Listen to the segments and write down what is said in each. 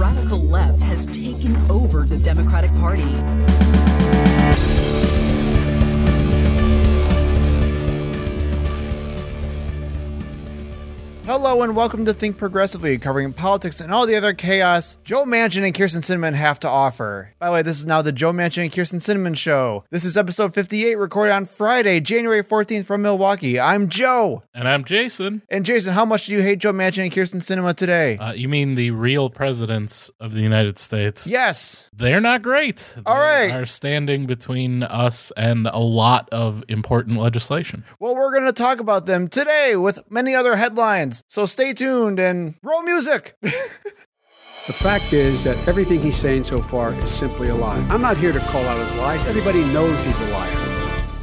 radical left has taken over the Democratic Party. Hello and welcome to Think Progressively, covering politics and all the other chaos Joe Manchin and Kyrsten Sinema have to offer. By the way, this is now the Joe Manchin and Kyrsten Sinema Show. This is episode 58, recorded on Friday, January 14th from Milwaukee. I'm Joe. And I'm Jason. And Jason, how much do you hate Joe Manchin and Kyrsten Sinema today? Uh, you mean the real presidents of the United States? yes. They're not great. All they right. are standing between us and a lot of important legislation. Well, we're going to talk about them today with many other headlines. So stay tuned and roll music. The fact is that everything he's saying so far is simply a lie. I'm not here to call out his lies. Everybody knows he's a liar.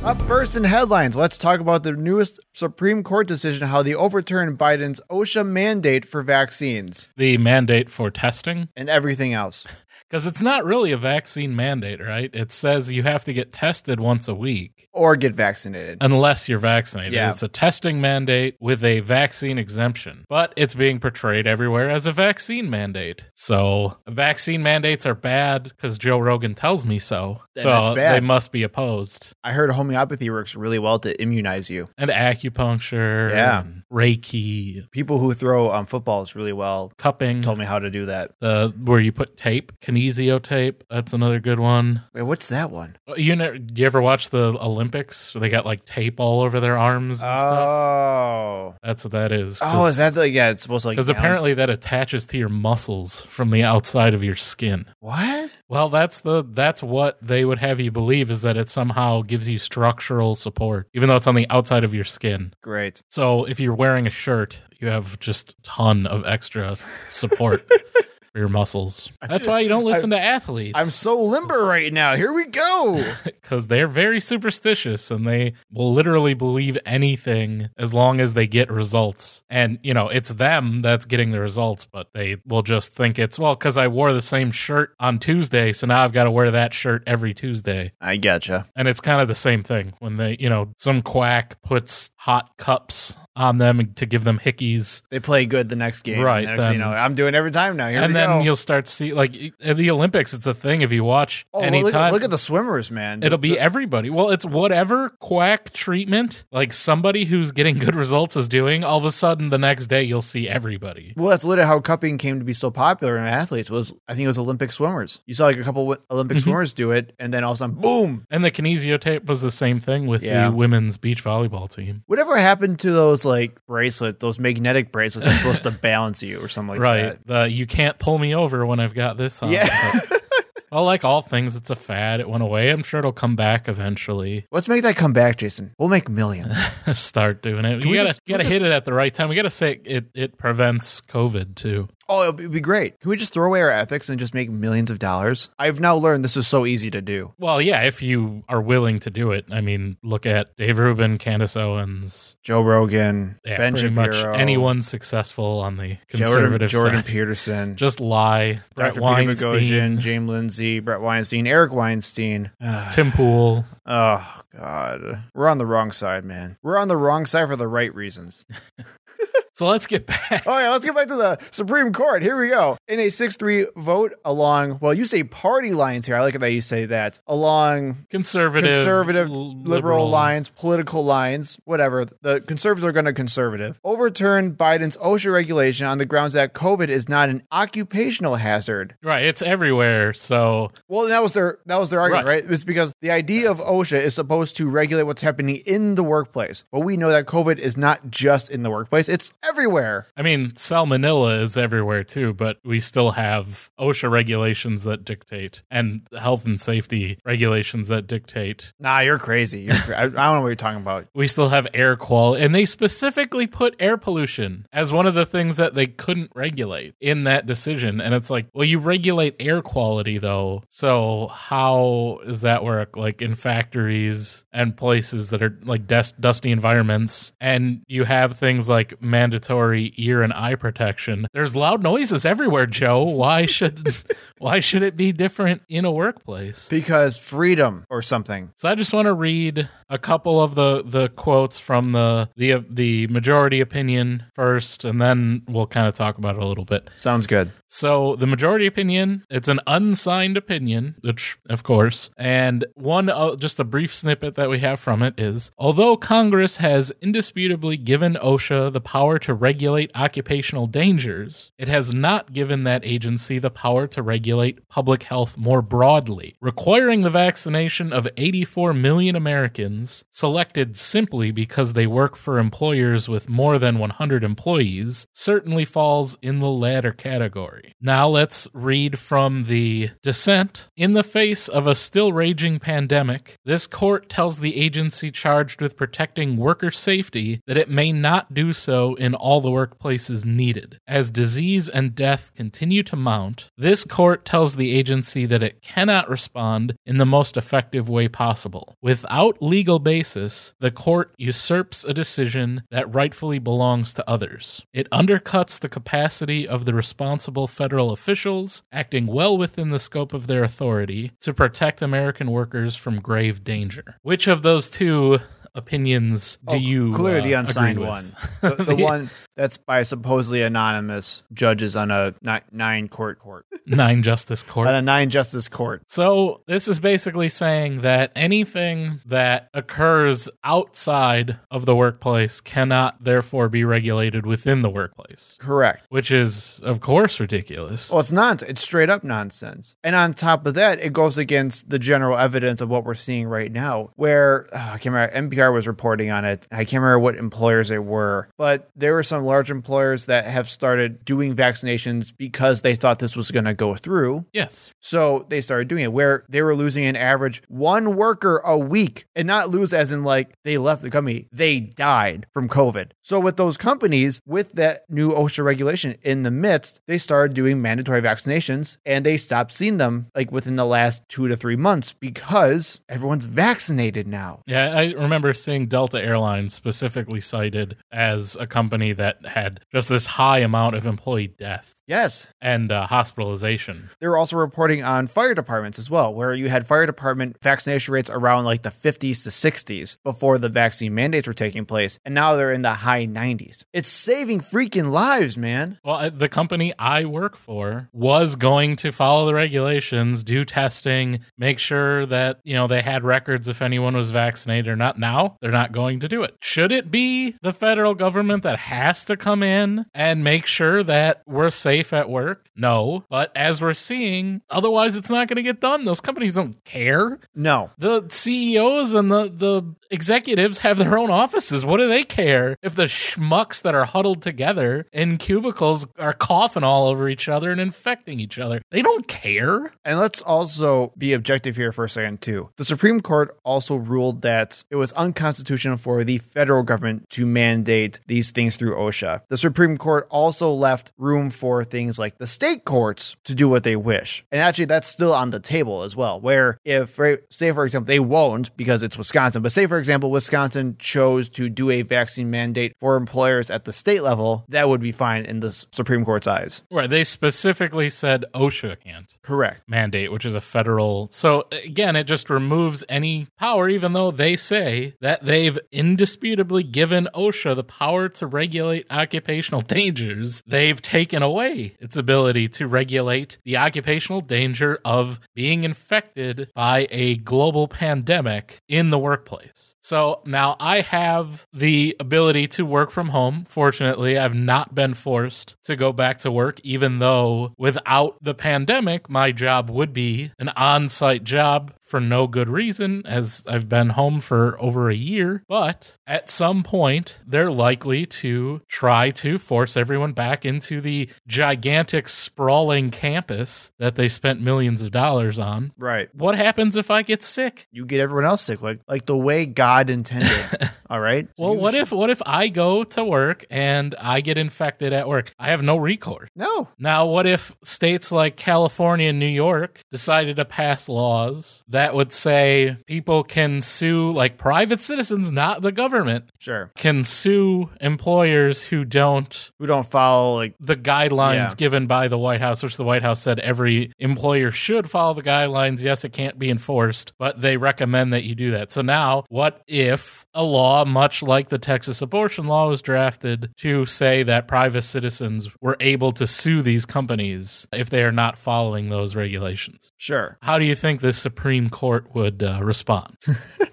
Up first in headlines, let's talk about the newest Supreme Court decision how they overturned Biden's OSHA mandate for vaccines The mandate for testing, and everything else. Because it's not really a vaccine mandate, right? It says you have to get tested once a week Or get vaccinated. unless you're vaccinated. Yeah. It's a testing mandate with a vaccine exemption, but it's being portrayed everywhere as a vaccine mandate. So vaccine mandates are bad because Joe Rogan tells me so. Then so they must be opposed. I heard homeopathy works really well to immunize you. and acupuncture, Yeah. and Reiki, People who throw um, footballs really well cupping, told me how to do that. the where you put tape, kinesio tape. That's another good one. Wait, what's that one? Uh, you know, you ever watch the Olympics where they got like tape all over their arms and stuff? Oh. That's what that is. Oh, is that the, yeah, it's supposed to like. Because apparently that attaches to your muscles from the outside of your skin. What? Well, that's the that's what they would have you believe is that it somehow gives you structural support, even though it's on the outside of your skin. Great. So if you're wearing a shirt, you have just a ton of extra support for your muscles. That's why you don't listen to athletes. I'm so limber right now. Here we go. because they're very superstitious and they will literally believe anything as long as they get results. And you know, it's them that's getting the results, but they will just think it's well because I wore the same shirt on Tuesday, so now I've got to wear that shirt every Tuesday. I getcha. And it's kind of the same thing when they, you know, some quack puts hot cups on them to give them hickeys. They play good the next game. Right, next thing you know, I'm doing every time now. Here and then go. you'll start to see like at the Olympics, it's a thing if you watch Oh, well, anytime. look, at, look at the swimmers, man. It'll be The- everybody. Well, it's whatever quack treatment, like somebody who's getting good results is doing. All of a sudden, the next day, you'll see everybody. Well, that's literally how cupping came to be so popular in athletes. Was I think it was Olympic swimmers. You saw like a couple Olympic Mm-hmm. swimmers do it, and then all of a sudden, boom! And the kinesio tape was the same thing with Yeah. the women's beach volleyball team. Whatever happened to those like bracelet, those magnetic bracelets are supposed to balance you or something like that. right. The you can't pull me over when I've got this on. Yeah. But- well, like all things, it's a fad. It went away. I'm sure it'll come back eventually. Let's make that come back, Jason. We'll make millions. Start doing it. Can you we gotta just- you gotta hit it at the right time. We gotta say it it prevents COVID too. Oh, be, it'd be great. Can we just throw away our ethics and just make millions of dollars? I've now learned this is so easy to do. Well, yeah, if you are willing to do it. I mean, look at Dave Rubin, Candace Owens, Joe Rogan, yeah, Ben pretty Shapiro, much anyone successful on the Jordan, conservative Jordan side. Peterson, Just lie. Brett Dr. Weinstein, James Lindsay, Brett Weinstein, Eric Weinstein. Tim Pool. Oh God, we're on the wrong side, man. We're on the wrong side for the right reasons. So let's get back. Oh yeah, let's get back to the Supreme Court. Here we go. In a six-three vote along, well, you say party lines here. I like it that you say that along Conservative, conservative, l- liberal, lines, political lines, whatever. The conservatives are going to conservative. Overturn Biden's OSHA regulation on the grounds that COVID is not an occupational hazard. Right, it's everywhere. So Well, that was their that was their argument, Right. right? It's because the idea of OSHA is supposed to regulate what's happening in the workplace, but we know that COVID is not just in the workplace; it's everywhere. I mean, salmonella is everywhere too, but we still have OSHA regulations that dictate and health and safety regulations that dictate. Nah, you're crazy. You're cra- I, I don't know what you're talking about. We still have air quality, and they specifically put air pollution as one of the things that they couldn't regulate in that decision. And it's like, well, you regulate air quality though, so how does that work? Like in factories and places that are like dust, dusty environments, and you have things like mandatory mandatory ear and eye protection. There's loud noises everywhere, Joe. Why should why should it be different in a workplace? Because freedom or something. So I just want to read a couple of the the quotes from the the the majority opinion first, and then we'll kind of talk about it a little bit. Sounds good. So the majority opinion, it's an unsigned opinion, which of course, and one uh, just a brief snippet that we have from it is: although Congress has indisputably given OSHA the power to regulate occupational dangers, it has not given that agency the power to regulate public health more broadly, requiring the vaccination of 84 million Americans selected simply because they work for employers with more than 100 employees certainly falls in the latter category. Now let's read from the dissent. In the face of a still raging pandemic, this court tells the agency charged with protecting worker safety that it may not do so in all the workplaces needed. As disease and death continue to mount, this court tells the agency that it cannot respond in the most effective way possible. Without legal basis, the court usurps a decision that rightfully belongs to others. It undercuts the capacity of the responsible federal officials, acting well within the scope of their authority, to protect American workers from grave danger. Which of those two opinions do Oh, you clearly uh, the unsigned one, the, the one that's by supposedly anonymous judges on a ni- nine court court Nine Justice Court. on a nine justice court. So this is basically saying that anything that occurs outside of the workplace cannot therefore be regulated within the workplace, Correct. which is of course ridiculous. Well, it's not. It's straight up nonsense. And on top of that, it goes against the general evidence of what we're seeing right now, where uh, I can't remember, NPR was reporting on it. I can't remember what employers they were, but there were some large employers that have started doing vaccinations because they thought this was going to go through. Yes. So they started doing it where they were losing an average one worker a week and not lose as in like they left the company, they died from COVID. So with those companies, with that new OSHA regulation in the midst, they started doing mandatory vaccinations and they stopped seeing them like within the last two to three months because everyone's vaccinated now. Yeah, I remember seeing Delta Airlines specifically cited as a company that had just this high amount of employee death Yes. and uh, hospitalization. They were also reporting on fire departments as well, where you had fire department vaccination rates around like the 50s to 60s before the vaccine mandates were taking place. And now they're in the high 90s. It's saving freaking lives, man. Well, the company I work for was going to follow the regulations, do testing, make sure that, you know, they had records if anyone was vaccinated or not. Now, they're not going to do it. Should it be the federal government that has to come in and make sure that we're safe at work? No. But as we're seeing, otherwise it's not going to get done. Those companies don't care. No. The CEOs and the, the executives have their own offices. What do they care if the schmucks that are huddled together in cubicles are coughing all over each other and infecting each other? They don't care. And let's also be objective here for a second, too. The Supreme Court also ruled that it was unconstitutional for the federal government to mandate these things through OSHA. The Supreme Court also left room for things like the state courts to do what they wish. And actually, that's still on the table as well, where if, say, for example, they won't because it's Wisconsin, but say, for example, Wisconsin chose to do a vaccine mandate for employers at the state level, that would be fine in the Supreme Court's eyes. Right. They specifically said OSHA can't Correct. mandate, which is a federal. So again, it just removes any power, even though they say that they've indisputably given OSHA the power to regulate occupational dangers. They've taken away its ability to regulate the occupational danger of being infected by a global pandemic in the workplace. So now I have the ability to work from home. Fortunately, I've not been forced to go back to work, even though without the pandemic, my job would be an on site job for no good reason, as I've been home for over a year. But at some point, they're likely to try to force everyone back into the gigantic, sprawling campus that they spent millions of dollars on. Right. What happens if I get sick? you get everyone else sick, like like the way God intended. All right. Well, what if what if I go to work and I get infected at work? I have no recourse. No. Now, what if states like California and New York decided to pass laws that would say people can sue, like private citizens, not the government, Sure. can sue employers who don't Who don't follow like the guidelines Yeah. given by the White House, which the White House said every employer should follow the guidelines. Yes, it can't be enforced, but they recommend that you do that. So now, what if a law, much like the Texas abortion law, was drafted to say that private citizens were able to sue these companies if they are not following those regulations? sure. How do you think the Supreme Court would uh, respond?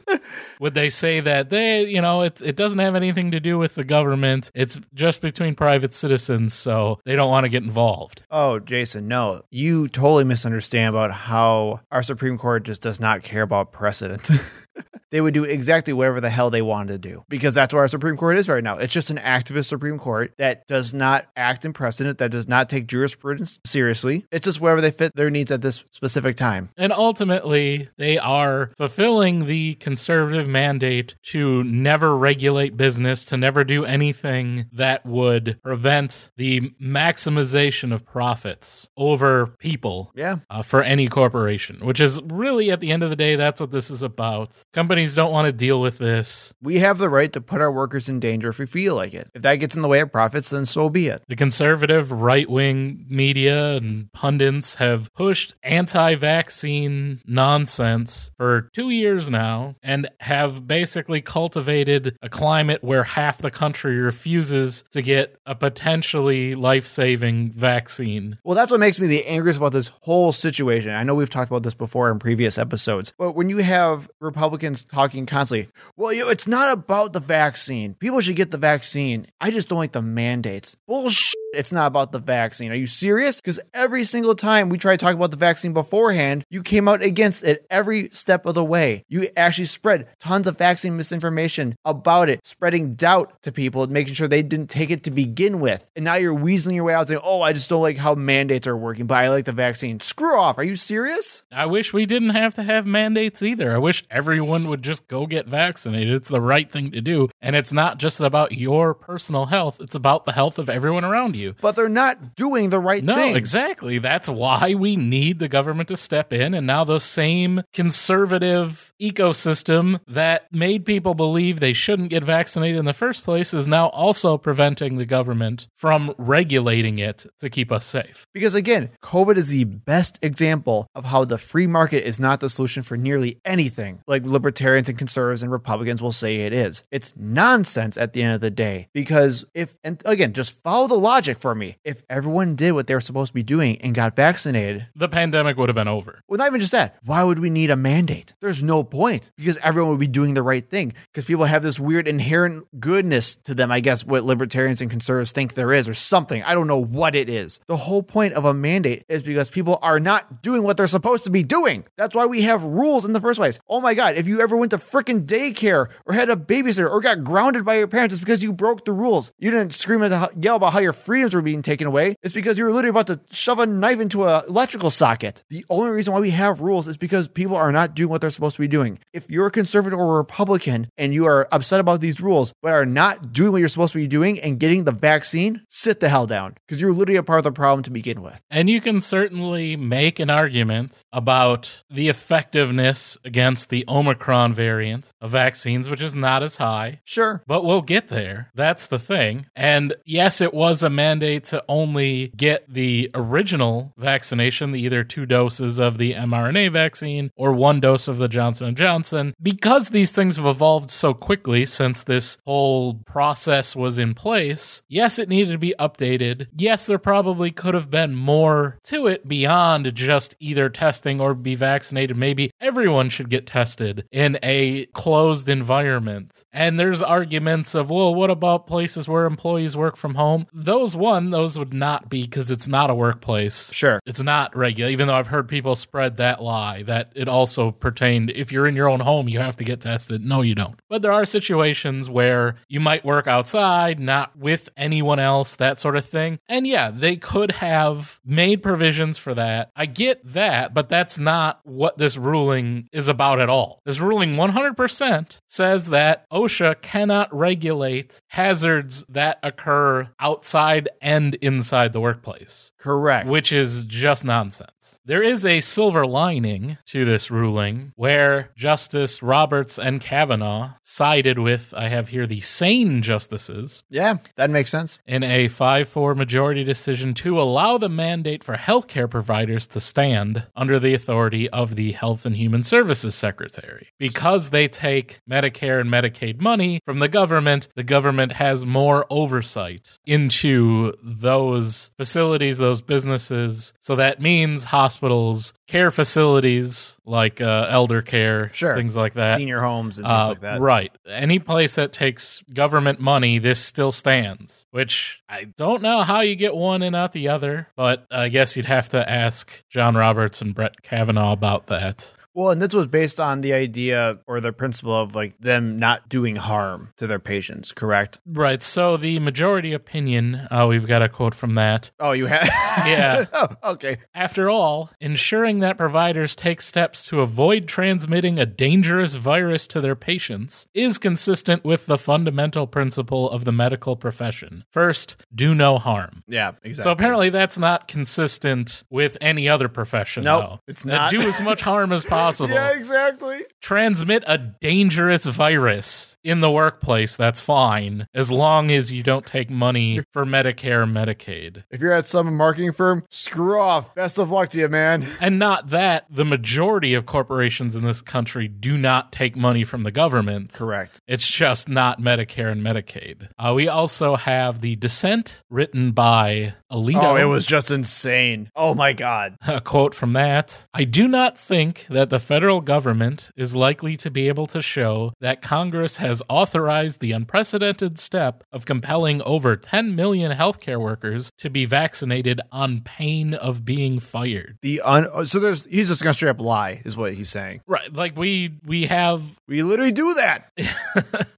would they say that they, you know, it, it doesn't have anything to do with the government? It's just between private citizens, so they don't want to get involved. Oh, Jason, no. You totally misunderstand about how our Supreme Court just does not care about precedent. they would do exactly whatever the hell they wanted to do because that's what our Supreme Court is right now. It's just an activist Supreme Court that does not act in precedent, that does not take jurisprudence seriously. It's just wherever they fit their needs at this specific time. And ultimately, they are fulfilling the conservative mandate to never regulate business, to never do anything that would prevent the maximization of profits over people Yeah. uh, for any corporation, which is really, at the end of the day, that's what this is about. Companies don't want to deal with this. We have the right to put our workers in danger if we feel like it. If that gets in the way of profits, then so be it. The conservative right wing media and pundits have pushed anti vaccine nonsense for two years now and have basically cultivated a climate where half the country refuses to get a potentially life saving vaccine. Well, that's what makes me the angriest about this whole situation. I know we've talked about this before in previous episodes, but when you have Republicans talking constantly, well, you know, it's not about the vaccine. People should get the vaccine. I just don't like the mandates. Bullshit. It's not about the vaccine. Are you serious? Because every single time we try to talk about the vaccine beforehand, you came out against it every step of the way. You actually spread tons of vaccine misinformation about it, spreading doubt to people, making sure they didn't take it to begin with. And now you're weaseling your way out saying, oh, I just don't like how mandates are working, but I like the vaccine. Screw off. Are you serious? I wish we didn't have to have mandates either. I wish everyone would just go get vaccinated. It's the right thing to do. And it's not just about your personal health, it's about the health of everyone around you. But they're not doing the right thing. No, exactly. That's why we need the government to step in. And now the same conservative ecosystem that made people believe they shouldn't get vaccinated in the first place is now also preventing the government from regulating it to keep us safe. Because again, COVID is the best example of how the free market is not the solution for nearly anything, like libertarians and conservatives and Republicans will say it is. It's nonsense at the end of the day. Because if, and again, just follow the logic for me. If everyone did what they were supposed to be doing and got vaccinated, The pandemic would have been over. well, not even just that, why would we need a mandate? There's no point because everyone would be doing the right thing because people have this weird inherent goodness to them, I guess, what libertarians and conservatives think there is or something. I don't know what it is. The whole point of a mandate is because people are not doing what they're supposed to be doing. That's why we have rules in the first place. Oh my God, if you ever went to frickin' daycare or had a babysitter or got grounded by your parents, it's because you broke the rules. You didn't scream and yell about how your were being taken away. It's because you were literally about to shove a knife into an electrical socket. The only reason why we have rules is because people are not doing what they're supposed to be doing. If you're a conservative or a Republican and you are upset about these rules, but are not doing what you're supposed to be doing and getting the vaccine, sit the hell down because you're literally a part of the problem to begin with. And you can certainly make an argument about the effectiveness against the Omicron variant of vaccines, which is not as high. Sure. But we'll get there. That's the thing. And yes, it was a mandate to only get the original vaccination, the either two doses of the mRNA vaccine or one dose of the Johnson & Johnson. Because these things have evolved so quickly since this whole process was in place, yes, it needed to be updated. Yes, there probably could have been more to it beyond just either testing or be vaccinated. Maybe everyone should get tested in a closed environment. And there's arguments of, well, what about places where employees work from home? Those those one, those would not be because it's not a workplace. Sure. It's not regular, even though I've heard people spread that lie that it also pertained if you're in your own home, you have to get tested. No, you don't. But there are situations where you might work outside, not with anyone else, that sort of thing. And yeah, they could have made provisions for that. I get that, but that's not what this ruling is about at all. This ruling 100% says that OSHA cannot regulate hazards that occur outside and inside the workplace Correct. which is just nonsense. There is a silver lining to this ruling where Justice Roberts and Kavanaugh sided with, I have here the sane justices, yeah, that makes sense. in a 5 4 majority decision to allow the mandate for healthcare providers to stand under the authority of the Health and Human Services Secretary. Because they take Medicare and Medicaid money from the government, the government has more oversight into those facilities, those businesses. So that means hospitals, care facilities like uh, elder care, Sure. things like that. Senior homes and things Uh, like that. Right. Any place that takes government money, this still stands, which I don't know how you get one and not the other, but I guess you'd have to ask John Roberts and Brett Kavanaugh about that. Well, and this was based on the idea or the principle of like them not doing harm to their patients, correct? Right. So the majority opinion, uh, we've got a quote from that. Oh, you have? Yeah. oh, okay. After all, ensuring that providers take steps to avoid transmitting a dangerous virus to their patients is consistent with the fundamental principle of the medical profession. First, do no harm. Yeah, exactly. So apparently that's not consistent with any other profession. Nope, it's not. Do as much harm as possible. Yeah, exactly. Transmit a dangerous virus in the workplace. That's fine as long as you don't take money for Medicare Medicaid. If you're at some marketing firm, screw off. Best of luck to you, man. And not that the majority of corporations in this country do not take money from the government. Correct. It's just not Medicare and Medicaid. Uh, we also have the dissent written by Alito. Oh, it was just insane. Oh my god. A quote from that I do not think that the federal government is likely to be able to show that Congress has authorized the unprecedented step of compelling over 10 million healthcare workers to be vaccinated on pain of being fired. The un so there's he's just gonna straight up lie, is what he's saying. Right, like we we have We literally do that.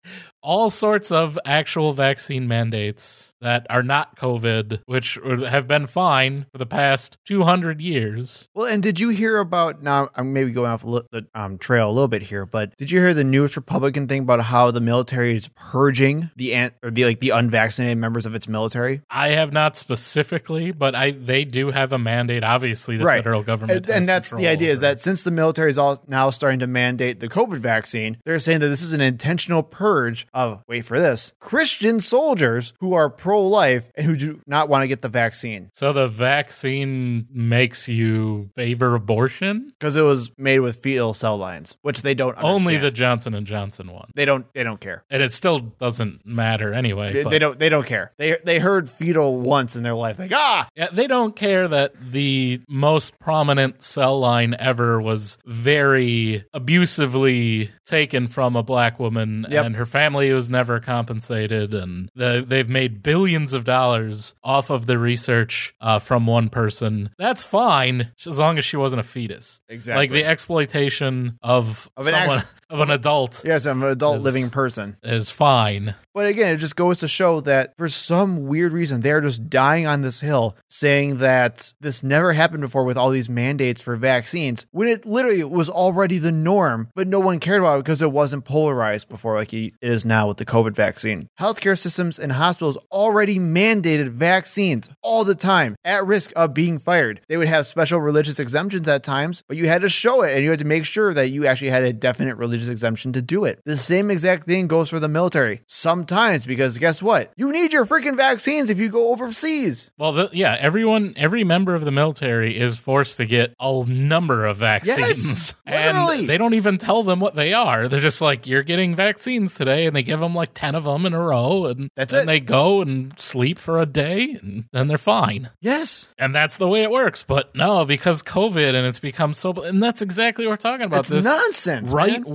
all sorts of actual vaccine mandates that are not COVID, which have been fine for the past 200 years. Well, and did you hear about now? I'm maybe going off the um, trail a little bit here, but did you hear the newest Republican thing about how the military is purging the or the like the unvaccinated members of its military? I have not specifically, but I they do have a mandate. Obviously, the Right. federal government, And, and that's the idea is that since the military is all now starting to mandate the COVID vaccine, they're saying that this is an intentional purge of wait for this Christian soldiers who are pro life and who do not want to get the vaccine So the vaccine makes you favor abortion? because it was made with fetal cell lines, which they don't Only the. Johnson and Johnson one. they don't they don't care. And it still doesn't matter anyway. They, they don't they don't care. They they heard fetal once in their life like ah Yeah, they don't care that the most prominent cell line ever was very abusively taken from a black woman, Yep. and her family was never compensated, and the, they've made billions of dollars off of the research uh, from one person. That's fine as long as she wasn't a fetus. Exactly. like the exploitation of, Of someone act- of an adult yes I'm an adult Is- living person. is fine. But again, it just goes to show that for some weird reason, they're just dying on this hill saying that this never happened before with all these mandates for vaccines when it literally was already the norm, but no one cared about it because it wasn't polarized before like it is now with the COVID vaccine. Healthcare systems and hospitals already mandated vaccines all the time at risk of being fired. They would have special religious exemptions at times, but you had to show it and you had to make sure that you actually had a definite religious exemption to do it. The same exact thing goes for the military. Sometimes, because guess what? You need your freaking vaccines if you go overseas. Well, the, yeah, everyone, every member of the military is forced to get a number of vaccines. Yes, and they don't even tell them what they are. They're just like, you're getting vaccines today, and they give them like 10 of them in a row, and That's then it. they go and sleep for a day, and then they're fine. Yes. And that's the way it works. But no, because COVID, and it's become so, and that's exactly what we're talking about. It's this nonsense. right man.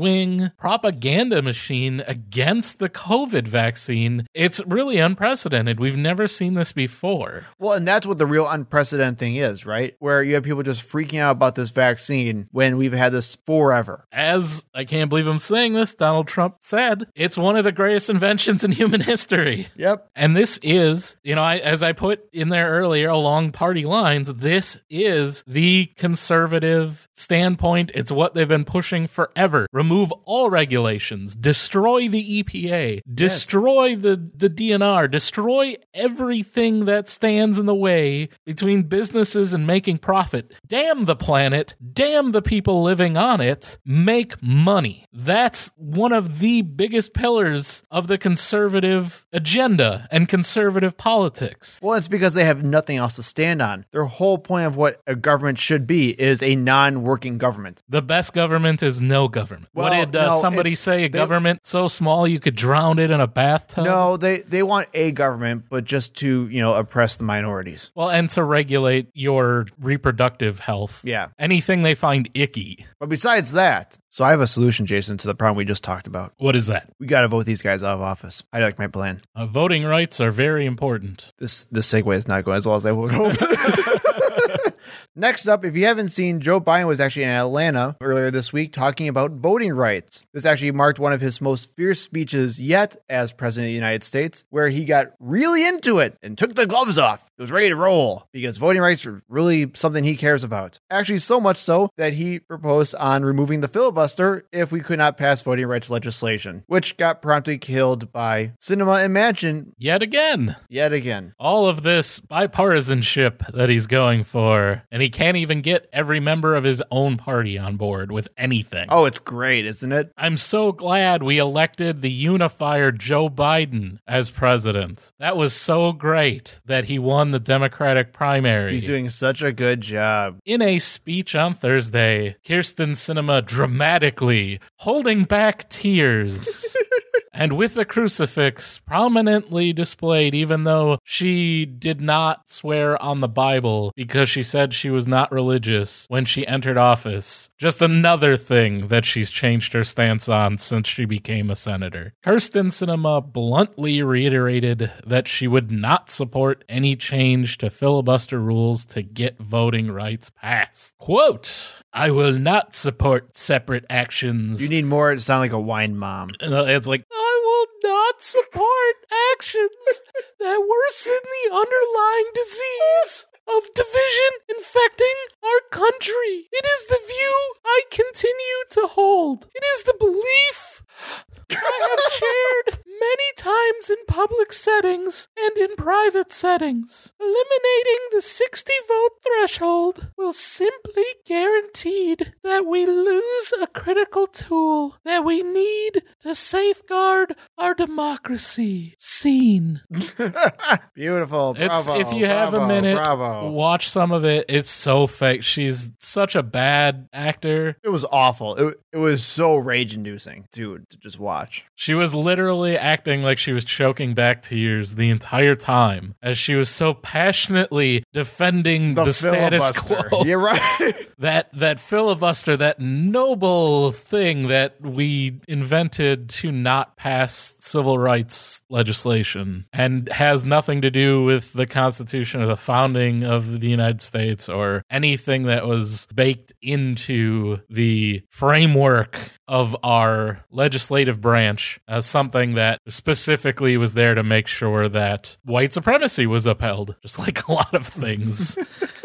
Propaganda machine against the COVID vaccine. It's really unprecedented. We've never seen this before. Well, and that's what the real unprecedented thing is, right? Where you have people just freaking out about this vaccine when we've had this forever. As I can't believe I'm saying this, Donald Trump said, it's one of the greatest inventions in human history. Yep. And this is, you know, I, as I put in there earlier along party lines, this is the conservative standpoint. It's what they've been pushing forever. Remove all regulations, destroy the EPA, destroy the, the DNR, destroy everything that stands in the way between businesses and making profit. Damn the planet, damn the people living on it, make money. That's one of the biggest pillars of the conservative agenda and conservative politics. Well, it's because they have nothing else to stand on. Their whole point of what a government should be is a non working government. The best government is no government. What did uh, no, somebody say? A they- government so small you could drown it in a bathtub? No, they, they want a government, but just to, you know, oppress the minorities. Well, and to regulate your reproductive health. Yeah. Anything they find icky. But besides that, so I have a solution, Jason, to the problem we just talked about. What is that? We got to vote these guys out of office. I like my plan. Uh, voting rights are very important. This this segue is not going as well as I would hoped. Next up, if you haven't seen, Joe Biden was actually in Atlanta earlier this week talking about voting rights. This actually marked one of his most fierce speeches yet as president of the United States, where he got really into it and took the gloves off. He was ready to roll because voting rights are really something he cares about. Actually, so much so that he proposed on removing the filibuster if we could not pass voting rights legislation, which got promptly killed by Sinema Imagine. Yet again. yet again. All of this bipartisanship that he's going for, and he can't even get every member of his own party on board with anything. Oh, it's great, isn't it? I'm so glad we elected the unifier Joe Biden as president. That was so great that he won the Democratic primary. He's doing such a good job. In a speech on Thursday, Kyrsten Sinema dramatically holding back tears. And with a crucifix prominently displayed, even though she did not swear on the Bible because she said she was not religious when she entered office. Just another thing that she's changed her stance on since she became a senator. Kyrsten Sinema bluntly reiterated that she would not support any change to filibuster rules to get voting rights passed. Quote, I will not support separate actions. You need more to sound like a wine mom. Uh, it's like, I will not support actions that worsen the underlying disease of division infecting our country. It is the view I continue to hold. It is the belief I have shared many times in public settings and in private settings. Eliminating the 60 vote threshold will simply guaranteed that we lose a critical tool that we need to safeguard our democracy. Scene. Beautiful. It's if you have a minute, bravo. watch some of it. It's so fake. She's such a bad actor. It was awful. It, it was so rage inducing, dude, to just watch. She was literally acting like she was choking back tears the entire time as she was so passionately defending the, status quo. You're right. that that filibuster, that noble thing that we invented to not pass civil rights legislation and has nothing to do with the Constitution or the founding of the United States or anything that was baked into the framework of our legislative branch as something that specifically was there to make sure that white supremacy was upheld, just like a lot of things.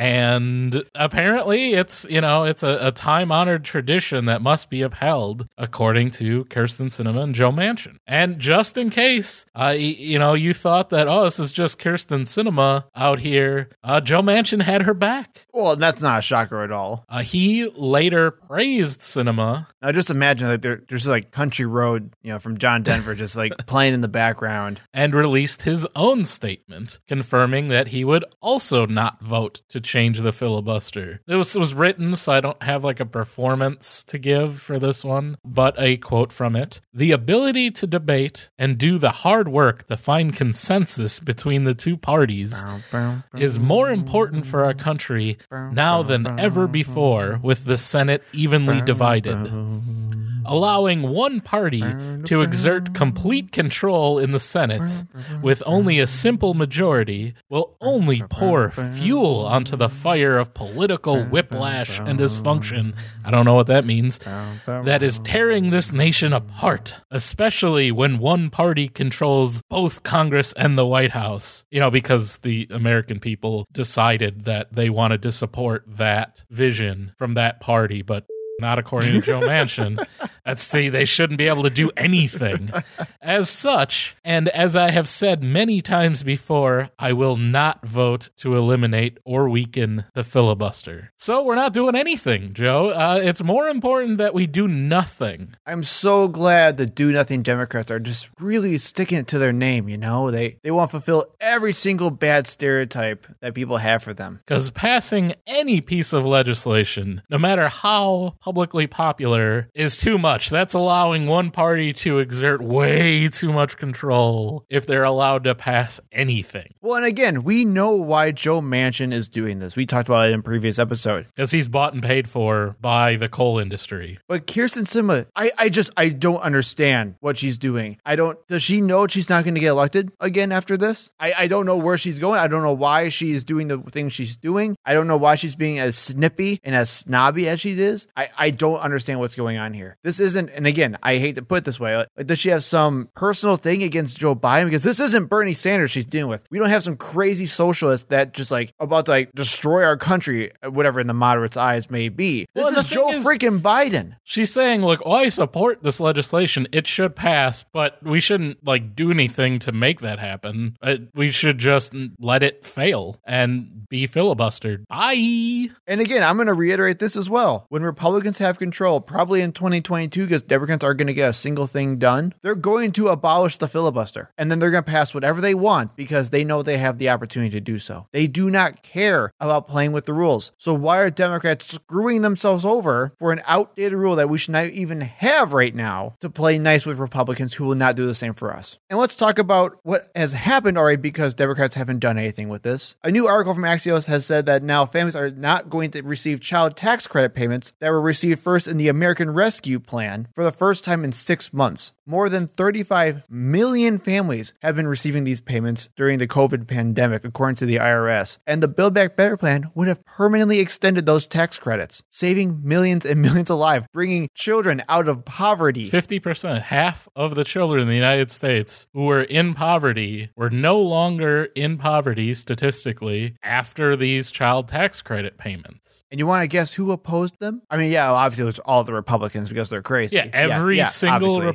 And apparently, it's you know it's a, a time honored tradition that must be upheld, according to Kyrsten Sinema and Joe Manchin. And just in case, uh, you know, you thought that oh, this is just Kyrsten Sinema out here, uh, Joe Manchin had her back. well, that's not a shocker at all. Uh, he later praised Sinema Now, just imagine like there, there's like Country Road, you know, from John Denver, just like playing in the background. and released his own statement confirming that he would also not vote to change the filibuster. It was, it was written, so I don't have like a performance to give for this one, but a quote from it The ability to debate and do the hard work to find consensus between the two parties is more important for our country now than ever before with the Senate evenly divided. Allowing one party to exert complete control in the Senate with only a simple majority will only pour fuel onto the fire of political whiplash and dysfunction. I don't know what that means. That is tearing this nation apart, especially when one party controls both Congress and the White House. You know, because the American people decided that they wanted to support that vision from that party, but not according to Joe Manchin. That's the they shouldn't be able to do anything. As such, and as I have said many times before, I will not vote to eliminate or weaken the filibuster. So we're not doing anything, Joe. Uh, it's more important that we do nothing. I'm so glad the do nothing Democrats are just really sticking to their name, you know? They they want to fulfill every single bad stereotype that people have for them. Because passing any piece of legislation, no matter how publicly popular, is too much. That's allowing one party to exert way too much control if they're allowed to pass anything. Well, and again, we know why Joe Manchin is doing this. We talked about it in a previous episode. Because he's bought and paid for by the coal industry. But Kyrsten Sinema, I, I just I don't understand what she's doing. I don't does she know she's not going to get elected again after this? I, I don't know where she's going. I don't know why she is doing the things she's doing. I don't know why she's being as snippy and as snobby as she is. I, I don't understand what's going on here. This isn't, and again, I hate to put it this way, like, does she have some personal thing against Joe Biden? Because this isn't Bernie Sanders she's dealing with. We don't have some crazy socialist that just like about to like destroy our country, whatever in the moderates' eyes may be. This Well, is Joe is- freaking Biden. She's saying, look, I support this legislation. It should pass, but we shouldn't like do anything to make that happen. Uh, we should just let it fail and be filibustered. Bye. And again, I'm going to reiterate this as well. When Republicans have control, probably in 2022, because Democrats are going to get a single thing done, they're going to abolish the filibuster. And then they're going to pass whatever they want because they know they have the opportunity to do so. They do not care about playing with the rules. So why are Democrats screwing themselves over for an outdated rule that we should not even have right now to play nice with Republicans who will not do the same for us? And let's talk about what has happened already because Democrats haven't done anything with this. A new article from Axios has said that now families are not going to receive child tax credit payments that were received first in the American Rescue Plan for the first time in six months. More than 35 million families have been receiving these payments during the COVID pandemic, according to the IRS. And the Build Back Better plan would have permanently extended those tax credits, saving millions and millions of lives, bringing children out of poverty. 50%, half of the children in the United States who were in poverty were no longer in poverty statistically after these child tax credit payments. And you want to guess who opposed them? I mean, yeah, obviously it was all the Republicans because they're crazy. Yeah, every yeah, single obviously,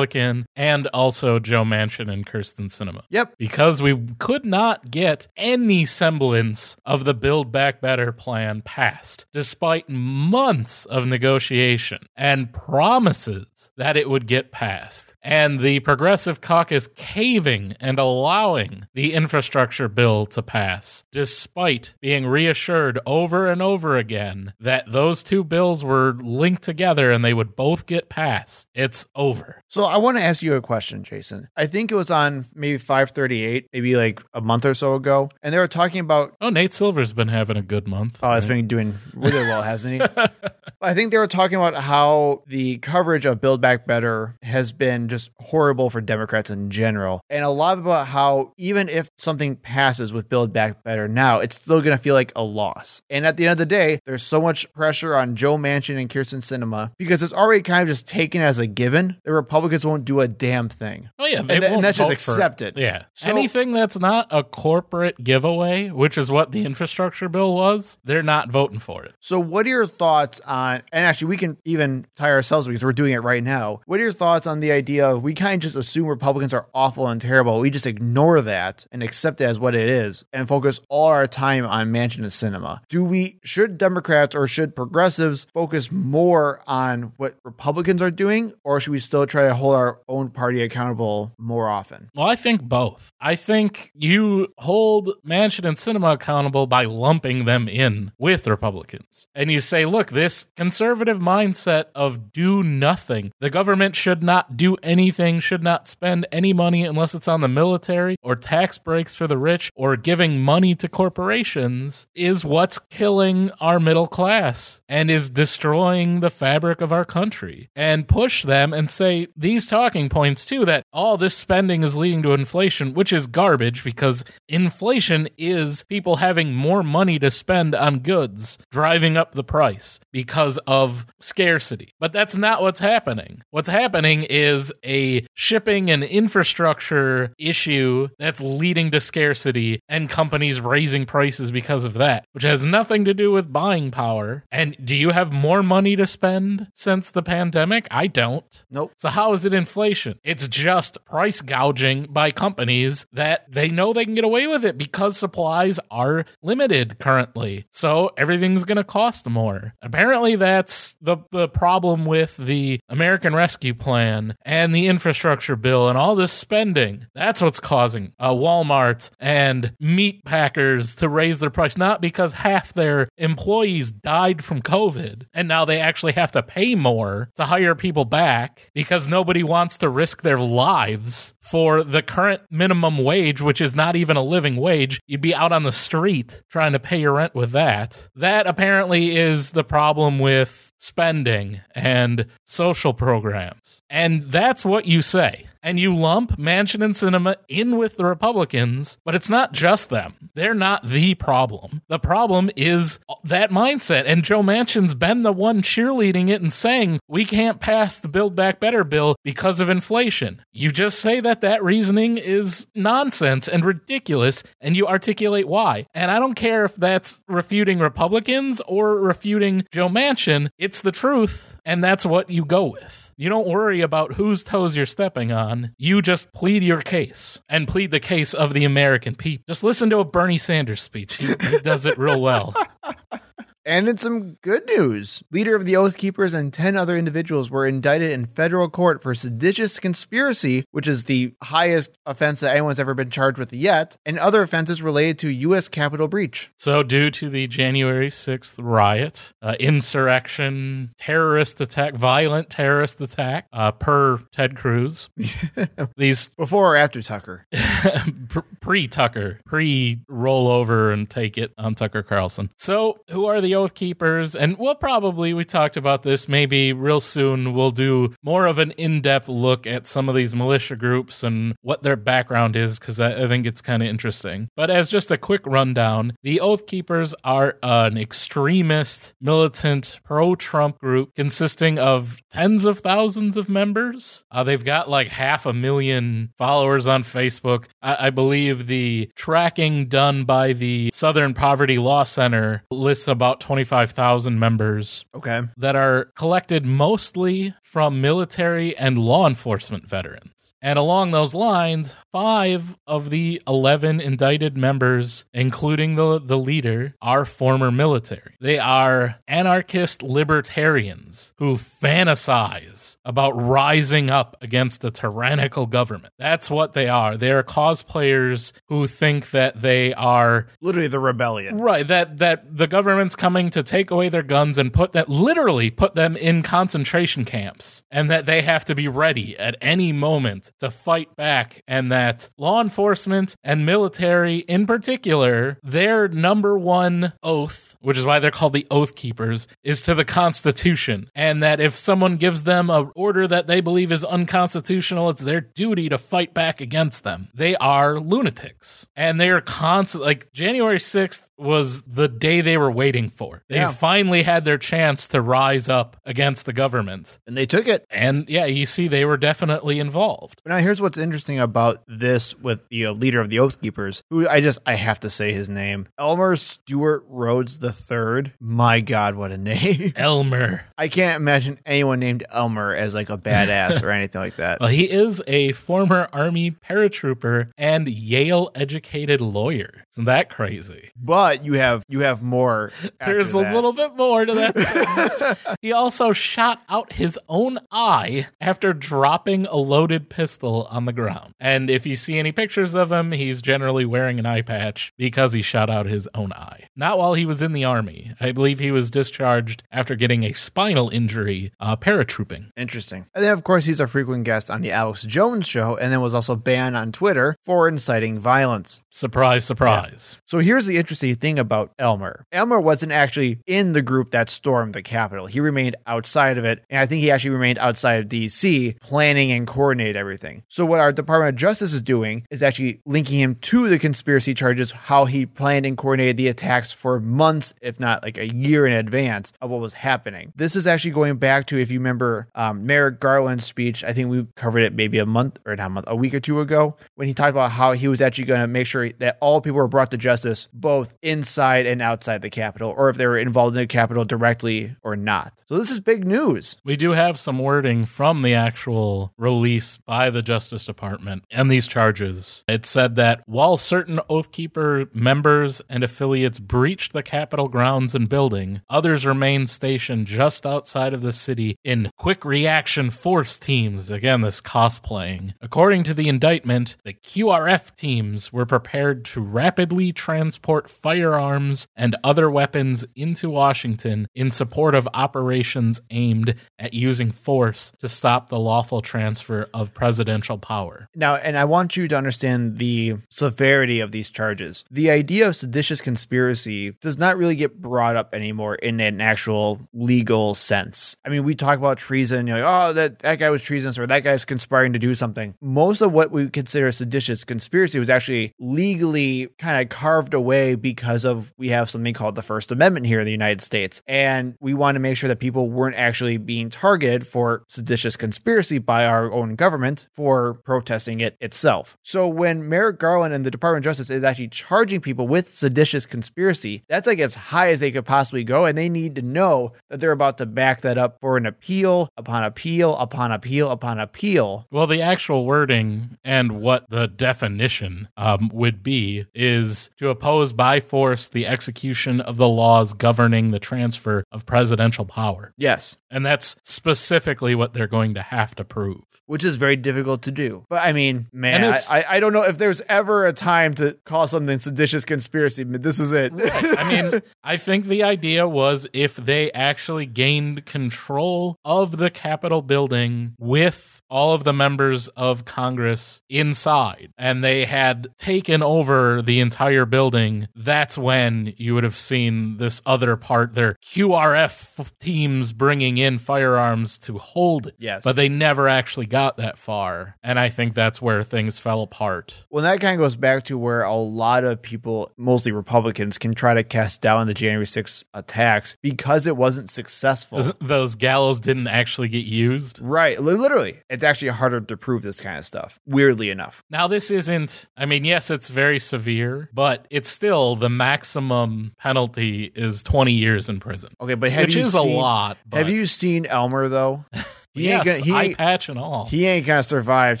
Republican and also Joe Manchin and Kyrsten Sinema. Yep. Because we could not get any semblance of the Build Back Better plan passed, despite months of negotiation and promises that it would get passed. And the Progressive Caucus caving and allowing the infrastructure bill to pass, despite being reassured over and over again that those two bills were linked together and they would both get passed. It's over. So I want to ask you a question, Jason. I think it was on maybe 538, maybe like a month or so ago, and they were talking about Oh, Nate Silver's been having a good month. Oh, it's been doing really well, hasn't he? I think they were talking about how the coverage of Build Back Better has been just horrible for Democrats in general. And a lot about how even if something passes with Build Back Better now, it's still going to feel like a loss. And at the end of the day, there's so much pressure on Joe Manchin and Kyrsten Sinema because it's already kind of just taken as a given. The Republicans won't do a damn thing. Oh yeah, they And th- and that's just vote for accept it. Yeah, So- anything that's not a corporate giveaway, which is what the infrastructure bill was, they're not voting for it. So, what are your thoughts on? And actually, we can even tie ourselves because we're doing it right now. What are your thoughts on the idea of we kind of just assume Republicans are awful and terrible? We just ignore that and accept it as what it is, and focus all our time on Manchin and Sinema. Do we? Should Democrats or should progressives focus more on what Republicans are doing, or should we still try to hold our own party accountable more often? Well, I think both. I think you hold Manchin and Sinema accountable by lumping them in with Republicans. And you say, look, this conservative mindset of do nothing. The government should not do anything, should not spend any money unless it's on the military or tax breaks for the rich or giving money to corporations is what's killing our middle class and is destroying the fabric of our country. And push them and say, these talking points too that all this spending is leading to inflation, which is garbage because inflation is people having more money to spend on goods, driving up the price because of scarcity. But that's not what's happening. What's happening is a shipping and infrastructure issue that's leading to scarcity and companies raising prices because of that, which has nothing to do with buying power. And do you have more money to spend since the pandemic? I don't. Nope. So how is it inflation? It's just price gouging by companies that they know they can get away with it because supplies are limited currently. So everything's going to cost more. Apparently that's the the problem with the American Rescue Plan and the infrastructure bill and all this spending. That's what's causing uh, Walmart and meat packers to raise their price not because half their employees died from COVID and now they actually have to pay more to hire people back because nobody wants to risk their lives for the current minimum wage, which is not even a living wage. You'd be out on the street trying to pay your rent with that. That apparently is the problem with spending and social programs. And that's what you say. And you lump Manchin and Sinema in with the Republicans, but it's not just them. They're not the problem. The problem is that mindset. And Joe Manchin's been the one cheerleading it and saying, we can't pass the Build Back Better bill because of inflation. You just say that that reasoning is nonsense and ridiculous, and you articulate why. And I don't care if that's refuting Republicans or refuting Joe Manchin, it's the truth, and that's what you go with. You don't worry about whose toes you're stepping on. You just plead your case and plead the case of the American people. Just listen to a Bernie Sanders speech. He, he does it real well. And in some good news, leader of the Oath Keepers and 10 other individuals were indicted in federal court for seditious conspiracy, which is the highest offense that anyone's ever been charged with yet, and other offenses related to U.S. Capitol breach. So, due to the January 6th riot, uh, insurrection, terrorist attack, violent terrorist attack, uh, per Ted Cruz, these Before or after Tucker? pre Tucker, pre rollover and take it on Tucker Carlson. So, who are the Oath Keepers? And we'll probably, we talked about this, maybe real soon we'll do more of an in depth look at some of these militia groups and what their background is, because I, I think it's kind of interesting. But as just a quick rundown, the Oath Keepers are an extremist, militant, pro Trump group consisting of tens of thousands of members. Uh, they've got like half a million followers on Facebook. I, I believe the tracking done by the Southern Poverty Law Center lists about 25,000 members Okay. that are collected mostly from military and law enforcement veterans. And along those lines, five of the 11 indicted members, including the, the leader, are former military. They are anarchist libertarians who fantasize about rising up against a tyrannical government. That's what they are. They are cosplayers who think that they are Literally the rebellion. Right, that that the government's coming to take away their guns and put that literally put them in concentration camps and that they have to be ready at any moment to fight back and that law enforcement and military in particular their number one oath which is why they're called the Oath Keepers, is to the Constitution. And that if someone gives them a order that they believe is unconstitutional, it's their duty to fight back against them. They are lunatics. And they are constant like January 6th was the day they were waiting for. They Yeah. finally had their chance to rise up against the government. And they took it. And yeah, you see they were definitely involved. Now, here's what's interesting about this with the uh, leader of the Oath Keepers, who I just, I have to say his name Elmer Stewart Rhodes the Third. My God, what a name. Elmer. I can't imagine anyone named Elmer as like a badass or anything like that. Well, he is a former Army paratrooper and Yale educated lawyer. Isn't that crazy? But you have you have more. There's a little bit more to that. he also shot out his own eye after dropping a loaded pistol on the ground. And if you see any pictures of him, he's generally wearing an eye patch because he shot out his own eye. Not while he was in the army. I believe he was discharged after getting a spinal injury uh, paratrooping. Interesting. And then, of course, he's a frequent guest on the Alex Jones show and then was also banned on Twitter for inciting violence. Surprise, surprise. So here's the interesting thing about Elmer. Elmer wasn't actually in the group that stormed the Capitol. He remained outside of it, and I think he actually remained outside of DC, planning and coordinate everything. So what our Department of Justice is doing is actually linking him to the conspiracy charges, how he planned and coordinated the attacks for months, if not like a year in advance of what was happening. This is actually going back to, if you remember, um, Merrick Garland's speech. I think we covered it maybe a month or not a month, a week or two ago, when he talked about how he was actually going to make sure that all people were brought to justice, both inside and outside the Capitol, or if they were involved in the Capitol directly or not. So this is big news. We do have some wording from the actual release by the Justice Department and these charges. It said that while certain Oathkeeper members and affiliates breached the Capitol grounds and building, others remained stationed just outside of the city in quick reaction force teams. Again, this cosplaying. According to the indictment, the QRF teams were prepared to rapidly transport firearms and other weapons into Washington in support of operations aimed at using force to stop the lawful transfer of presidential power. Now, and I want you to understand the severity of these charges. The idea of seditious conspiracy does not really get brought up anymore in an actual legal sense. I mean, we talk about treason, you're like, oh, that, that guy was treasonous or that guy's conspiring to do something. Most of what we consider seditious conspiracy was actually legally kind of carved away because of we have something called the First Amendment here in the United States. And we want to make sure that people weren't actually being targeted for seditious conspiracy by our own government for protesting it itself. So when Merrick Garland and the Department of Justice is actually charging people with seditious conspiracy, that's like as high as they could possibly go. And they need to know that they're about to back that up for an appeal upon appeal upon appeal upon appeal. Well, the actual wording and what the definition um, would be is to oppose by force the execution of the laws governing the transfer of presidential power. Yes. And that's specifically what they're going to have to prove. Which is very difficult to do. But I mean, man, I, I, I don't know if there's ever a time to call something seditious conspiracy, but this is it. I mean, I think the idea was if they actually gained control of the Capitol building with all of the members of Congress inside and they had taken over the entire building, that's when you would have seen this other part, their QRF teams bringing in firearms to hold it. Yes. But they never actually got that far. And I think that's where things fell apart. Well, that kind of goes back to where a lot of people, mostly Republicans, can try to cast down the January 6th attacks because it wasn't successful. Those gallows didn't actually get used. Right. li- Literally. It's actually harder to prove this kind of stuff, weirdly enough. Now, this isn't, I mean, yes, it's very severe, but it's still the maximum penalty is 20 years in prison, Okay, but have which you is seen, a lot. But Have you seen Elmer, though? He yes, ain't gonna, he, eye patch and all. he ain't gonna survive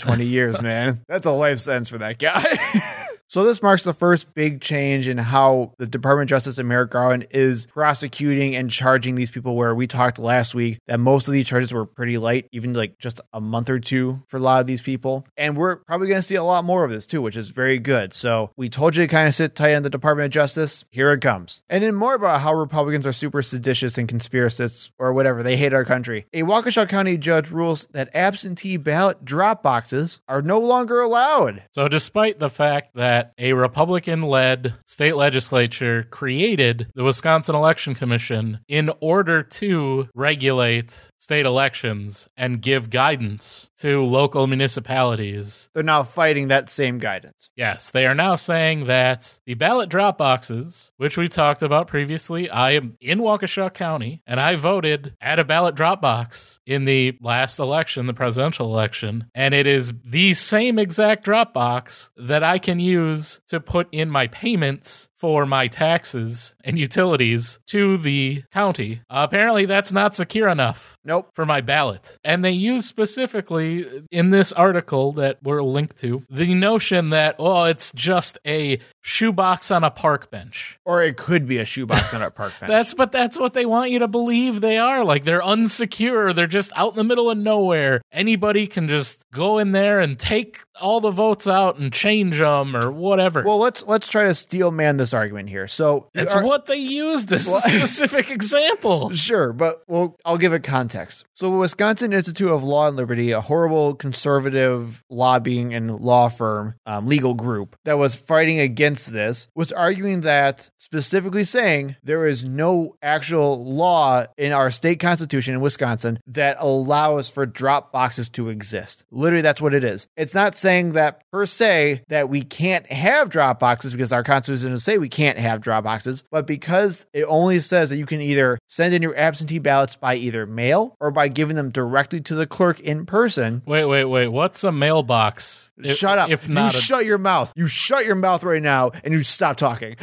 20 years, man. That's a life sentence for that guy. So this marks the first big change in how the Department of Justice and Merrick Garland is prosecuting and charging these people where we talked last week that most of these charges were pretty light, even like just a month or two for a lot of these people. And we're probably going to see a lot more of this too, which is very good. So we told you to kind of sit tight on the Department of Justice. Here it comes. And then more about how Republicans are super seditious and conspiracists or whatever. They hate our country. A Waukesha County judge rules that absentee ballot drop boxes are no longer allowed. So, despite the fact that a Republican led state legislature created the Wisconsin Election Commission in order to regulate state elections and give guidance to local municipalities, They're now fighting that same guidance. Yes, they are now saying that the ballot drop boxes, which we talked about previously, I am in Waukesha County and I voted at a ballot drop box in the last election, the presidential election, and it is the same exact drop box that I can use to put in my payments for my taxes and utilities to the county. apparently, that's not secure enough Nope. for my ballot. And they use specifically in this article that we're linked to the notion that, oh, it's just a shoebox on a park bench. Or it could be a shoebox on a park bench. That's but that's what they want you to believe they are. Like they're unsecure. They're just out in the middle of nowhere. Anybody can just go in there and take all the votes out and change them or whatever. well, let's let's try to steel man this this argument here. So That's our- what they used this a specific example. Sure, but well, I'll give it context. So, the Wisconsin Institute of Law and Liberty, a horrible conservative lobbying and law firm, um, legal group that was fighting against this, was arguing that specifically saying there is no actual law in our state constitution in Wisconsin that allows for drop boxes to exist. Literally, that's what it is. It's not saying that per se that we can't have drop boxes because our constitution doesn't say we can't have drop boxes, but because it only says that you can either send in your absentee ballots by either mail or by giving them directly to the clerk in person. Wait, wait, wait. What's a mailbox? If- shut up. If you not, a, shut your mouth. You shut your mouth right now and you stop talking.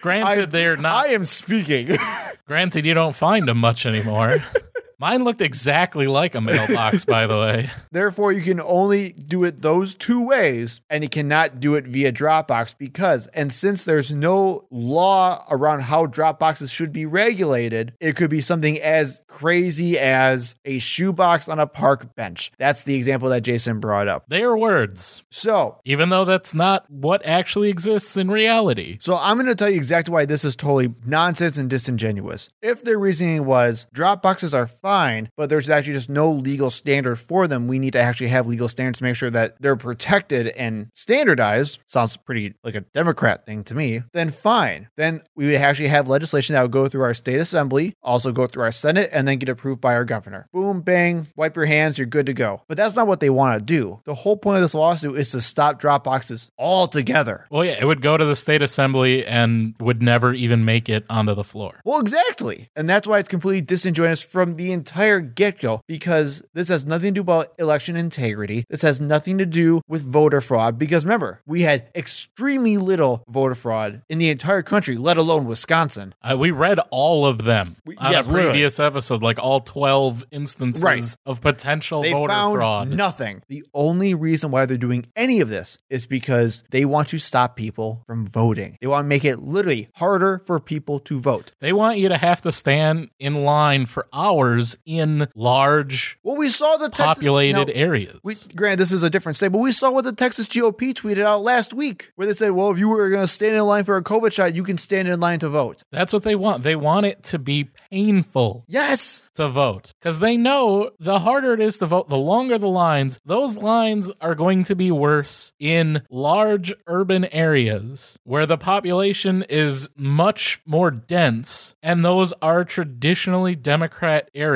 granted, I- they're not. I am speaking. granted, you don't find them much anymore. Mine looked exactly like a mailbox, by the way. Therefore, you can only do it those two ways, and you cannot do it via Dropbox because, and since there's no law around how Dropboxes should be regulated, it could be something as crazy as a shoebox on a park bench. That's the example that Jason brought up. They are words, So, even though that's not what actually exists in reality. So I'm going to tell you exactly why this is totally nonsense and disingenuous. If their reasoning was Dropboxes are fine, but there's actually just no legal standard for them, we need to actually have legal standards to make sure that they're protected and standardized. Sounds pretty like a Democrat thing to me. Then fine. Then we would actually have legislation that would go through our state assembly, also go through our Senate, and then get approved by our governor. Boom, bang, wipe your hands, you're good to go. But that's not what they want to do. The whole point of this lawsuit is to stop Dropboxes altogether. Well, yeah, it would go to the state assembly and would never even make it onto the floor. Well, exactly. And that's why it's completely disingenuous from the entire get go, because this has nothing to do about election integrity. This has nothing to do with voter fraud, because remember, we had extremely little voter fraud in the entire country, let alone Wisconsin. Uh, we read all of them on yeah, a literally. previous episode, like all 12 instances Right. of potential They voter found fraud. nothing. The only reason why they're doing any of this is because they want to stop people from voting. They want to make it literally harder for people to vote. They want you to have to stand in line for hours in large Well, we saw the Texas- populated now, areas. We, granted, this is a different state, but we saw what the Texas GOP tweeted out last week, where they said, "Well, if you were going to stand in line for a COVID shot, you can stand in line to vote." That's what they want. They want it to be painful Yes, to vote because they know the harder it is to vote, the longer the lines, those lines are going to be worse in large urban areas where the population is much more dense, and those are traditionally Democrat areas.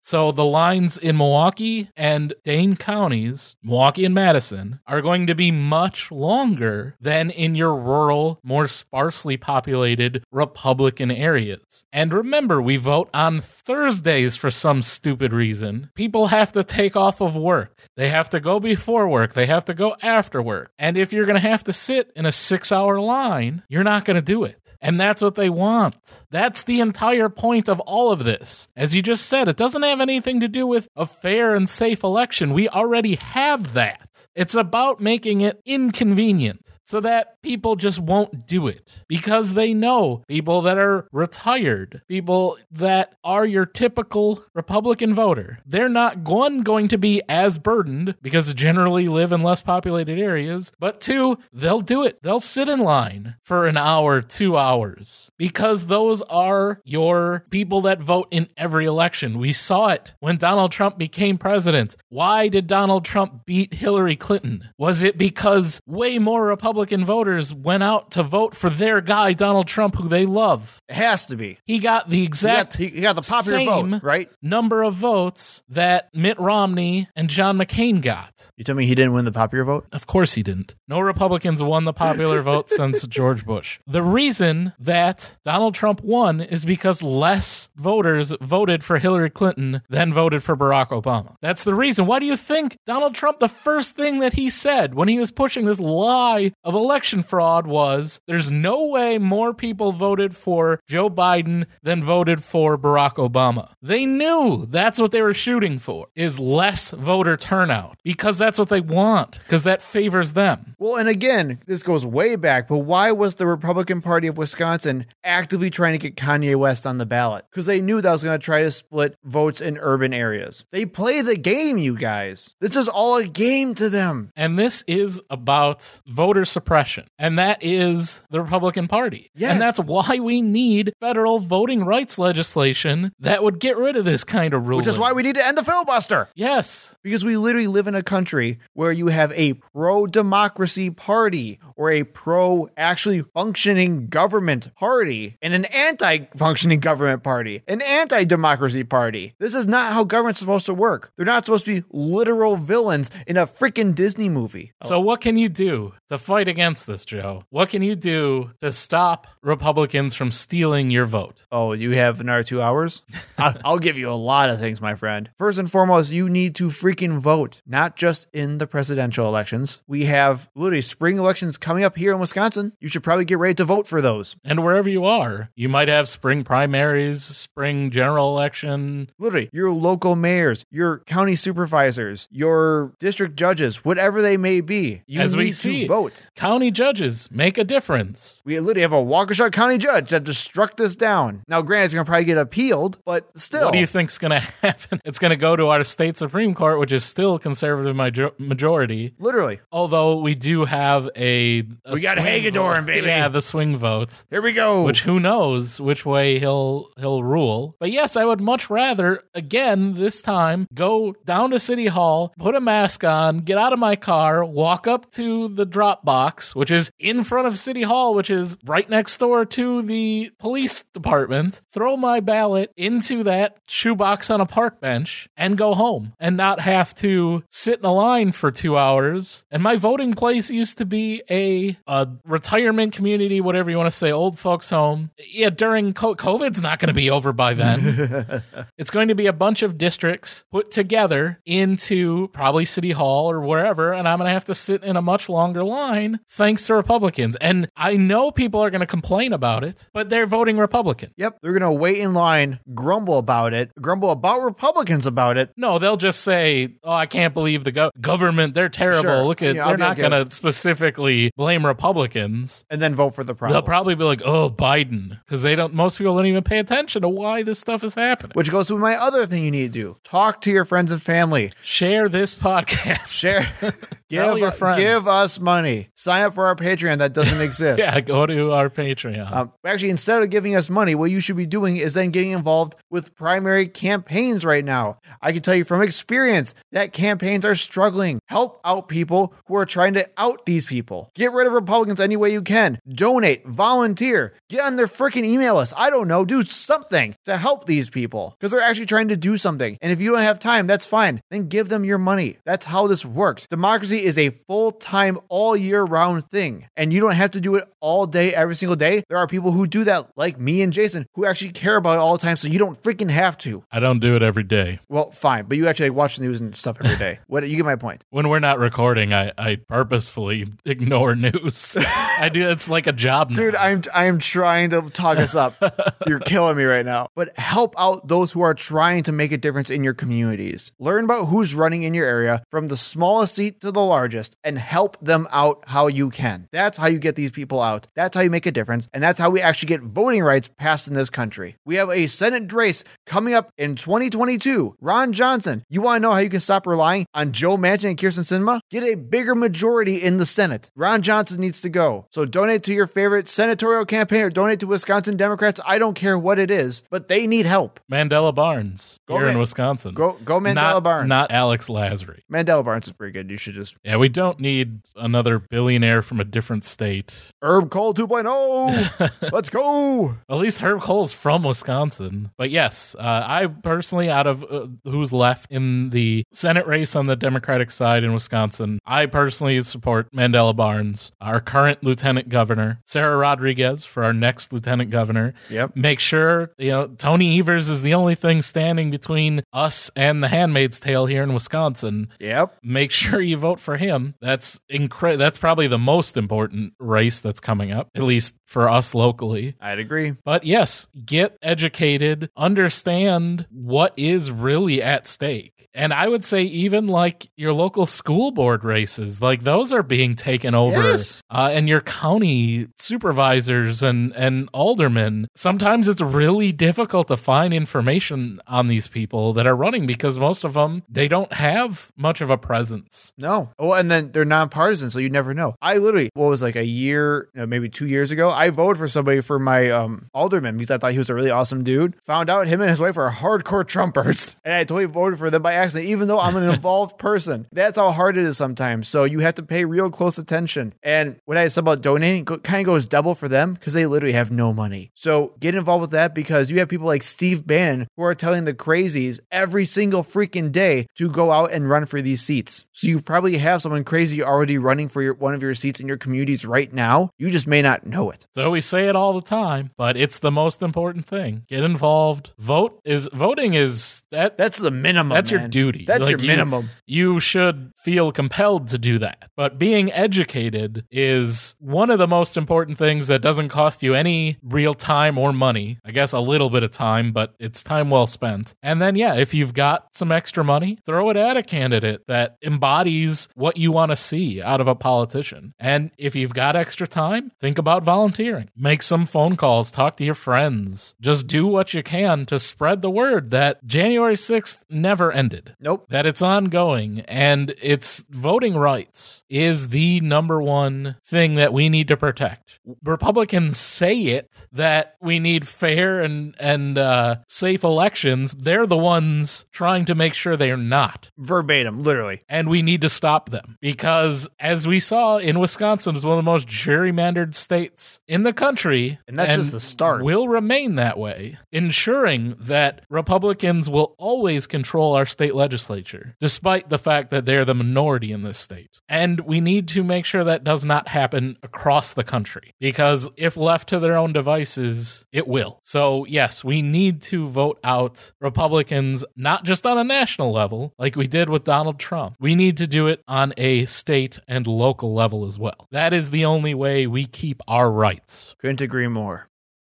So the lines in Milwaukee and Dane counties, Milwaukee and Madison, are going to be much longer than in your rural, more sparsely populated Republican areas. And remember, we vote on Thursdays for some stupid reason. People have to take off of work. They have to go before work. They have to go after work. And if you're going to have to sit in a six hour line, you're not going to do it. And that's what they want. That's the entire point of all of this. As you just said, it doesn't have anything to do with a fair and safe election. We already have that. It's about making it inconvenient so that people just won't do it because they know people that are retired, people that are your typical Republican voter. They're not one going to be as burdened because they generally live in less populated areas, but two, they'll do it. They'll sit in line for an hour, 2 hours because those are your people that vote in every election. We saw it when Donald Trump became president. Why did Donald Trump beat Hillary Clinton? Was it because way more Republican voters went out to vote for their guy, Donald Trump, who they love? it has to be. He got the He got, exact he got the popular same vote, right? number of votes that Mitt Romney and John McCain got. You tell me he didn't win the popular vote. Of course he didn't. No Republicans won the popular vote since George Bush. The reason that Donald Trump won is because less voters voted for Hillary Clinton than voted for Barack Obama. That's the reason. Why do you think Donald Trump, the first thing that he said when he was pushing this lie of election fraud was there's no way more people voted for Joe Biden than voted for Barack Obama. They knew that's what they were shooting for is less voter turnout because that's what they want because that favors them. Well, and again, this goes way back, but why was the Republican Party of Wisconsin actively trying to get Kanye West on the ballot? Because they knew that was going to try to split votes in urban areas. They play the game, you guys. This is all a game to them. And this is about voter suppression. And that is the Republican Party. Yes. And that's why we need federal voting rights legislation that would get rid of this kind of rule. Which is why we need to end the filibuster. Yes. Because we literally live in a country where you have a pro democracy party or a pro actually functioning government party and an anti functioning government party, an anti democracy party. This is not how government's supposed to work. They're not supposed to be literal villains in a freaking Disney movie. So, oh. what can you do to fight against this, Joe? What can you do to stop Republicans from stealing your vote? Oh, you have another two hours? I'll, I'll give you a lot of things, my friend. First and foremost, you need to freaking vote, not just in the presidential elections. We have literally spring elections coming up here in Wisconsin. You should probably get ready to vote for those. And wherever you are, you might have spring primaries, spring general election. Literally, your local mayors, your county supervisors, your district judges, whatever they may be. You As need we to see, vote. county judges make a difference. We literally have a Waukesha County judge that just struck this down. Now, granted, it's going to probably get appealed, but still. What do you think's going to happen? It's going to go to our state Supreme Court, which is still conservative major- majority. Literally. Although we do have a, a We got Hagedorn, vote. baby. Yeah, the swing votes. Here we go. Which who knows which way he'll he'll rule. But yes, I would much rather again this time go down to City Hall, put a mask on, get out of my car, walk up to the drop box, which is in front of City Hall, which is right next door to the police department, throw my ballot into that shoebox on a park bench and go home and not have to sit in a line for 2 hours. And my voting place used to be a, a retirement community, whatever you want to say, old folks home. Yeah, during co- COVID's not going to be over by then. it's going to be a bunch of districts put together into probably City Hall or wherever, and I'm going to have to sit in a much longer line thanks to Republicans. And I know people are going to complain about it, but they're voting Republican. Yep, they're going to wait in line, grumble about it, grumble about Republicans about it. No, they'll just say, "Oh, I can't believe the go- government. They're terrible. Sure. Look at Yeah, they're not going to specifically blame Republicans. And then vote for the problem. They'll probably be like, "Oh, Biden," because they don't. Most people don't even pay attention to why this stuff is happening. Which goes to my other thing you need to do talk to your friends and family. Share this podcast. Share, give, your friends. give us money. Sign up for our Patreon that doesn't exist. yeah, go to our Patreon. Um, actually, instead of giving us money, what you should be doing is then getting involved with primary campaigns right now. I can tell you from experience that campaigns are struggling. Help out people who are trying to out these people. Get rid of Republicans any way you can. Donate, volunteer, get on their freaking email list. I don't know, do something to help these people because they're actually trying to do something. And if you don't have time, that's fine. Then give them your money. That's how this works. Democracy is a full time, all year round thing. And you don't have to do it all day, every single day. There are people who do that, like me and Jason, who actually care about it all the time. So you don't freaking have to. I don't do it every day. Well, fine, but you actually like, watch the news and stuff every day. what you get my point? When we're not recording, I, I purposefully ignore news. I do. It's like a job, now. Dude, I'm I'm trying to talk us up. You're killing me right now. But help out those who are trying to make a difference in your communities. Learn about who's running in your area from the smallest seat to the largest and help them out how you can. That's how you get these people out. That's how you make a difference. And that's how we actually get voting rights passed in this country. We have a Senate race coming up in 2022. Ron Johnson, you want to know how you can stop relying on Joe Manchin and Kyrsten Sinema? Get a bigger majority in the Senate. Ron Johnson needs to go. So donate to your favorite senatorial campaign or donate to Wisconsin Democrats. I don't care what it is, but they need help. Mandela Barnes Go here in Wisconsin. Go go Mandela not, Barnes. not Alex Lasry. Mandela Barnes is pretty good. You should just Yeah, we don't need another billionaire from a different state. Herb Kohl 2.0. Let's go. At least Herb Kohl's from Wisconsin. But yes, uh, I personally, out of uh, who's left in the Senate race on the Democratic side in Wisconsin, I personally support Mandela Barnes, our current lieutenant governor, Sara Rodriguez for our next lieutenant governor. Yep. Make sure, you know, Tony Evers is the only thing standing between us and the Handmaid's Tale here in Wisconsin Yep. make sure you vote for him. That's incre- That's probably the most important race that's coming up, at least for us locally. I'd agree. But yes, get educated, understand what is really at stake. And I would say even like your local school board races, like those are being taken over. Yes. Uh, and your county supervisors and, and aldermen, sometimes it's really difficult to find information on these people that are running because most of them, they don't have much of a presence. No. Oh, and then they're nonpartisan, so you never know. I literally, what was like a year, uh, maybe two years ago, I voted for somebody for my um, alderman because I thought he was a really awesome dude. Found out him and his wife are hardcore Trumpers, and I totally voted for them by accident, even though I'm an involved person. That's how hard it is sometimes. So you have to pay real close attention. And when I said about donating, it kind of goes double for them because they literally have no money. So get involved with that because you have people like Steve Bannon who are telling the crazies every single freaking day to go out and run for these seats. So you probably have someone crazy already running for your, one of your seats in your communities right now. You just may not know it. So we say it all the time, but it's the most important thing. Get involved. Vote is voting is that That's the minimum. That's your duty. That's Like, your you- minimum. you should feel compelled to do that. But being educated is one of the most important things that doesn't cost you any real time or money. I guess a little bit of time, but it's time well spent. And then, yeah, if you've got some extra money, throw it at a candidate that embodies what you want to see out of a politician. And if you've got extra time, think about volunteering. Make some phone calls, talk to your friends. Just do what you can to spread the word that January 6th never ended Nope. that it's ongoing and it's voting rights is the number one thing that we need to protect. Republicans say it that we need fair and and uh, safe elections. They're the ones trying to make sure they're not, Verbatim, literally. and we need to stop them because, as we saw in Wisconsin, is one of the most gerrymandered states in the country, And that's just the start. Will remain that way, ensuring that Republicans will always control our state legislature, despite the fact that they're the minority in this state. And we need to make sure that does not happen across the country, because if left to their own devices, it will. So, yes, we need to vote out Republicans, not just on a national level, like we did with Donald Trump. We need to do it on a state and local level as well. That is the only way we keep our rights. Couldn't agree more.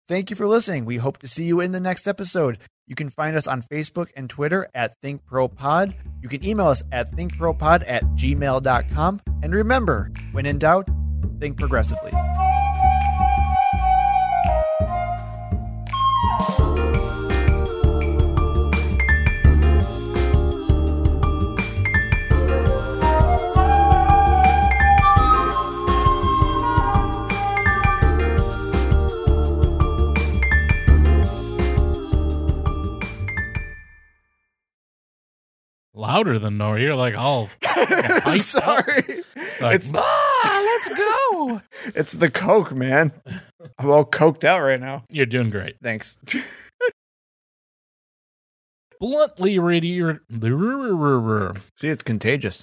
Thank you for listening. We hope to see you in the next episode. You can find us on Facebook and Twitter at ThinkProPod. You can email us at thinkpropod at gmail.com. And remember, when in doubt, think progressively. Louder than Nora. You're like, oh, Sorry. Like, It's, ah, let's go. it's the Coke, man. I'm all coked out right now. You're doing great. Thanks. Bluntly ready. See, it's contagious.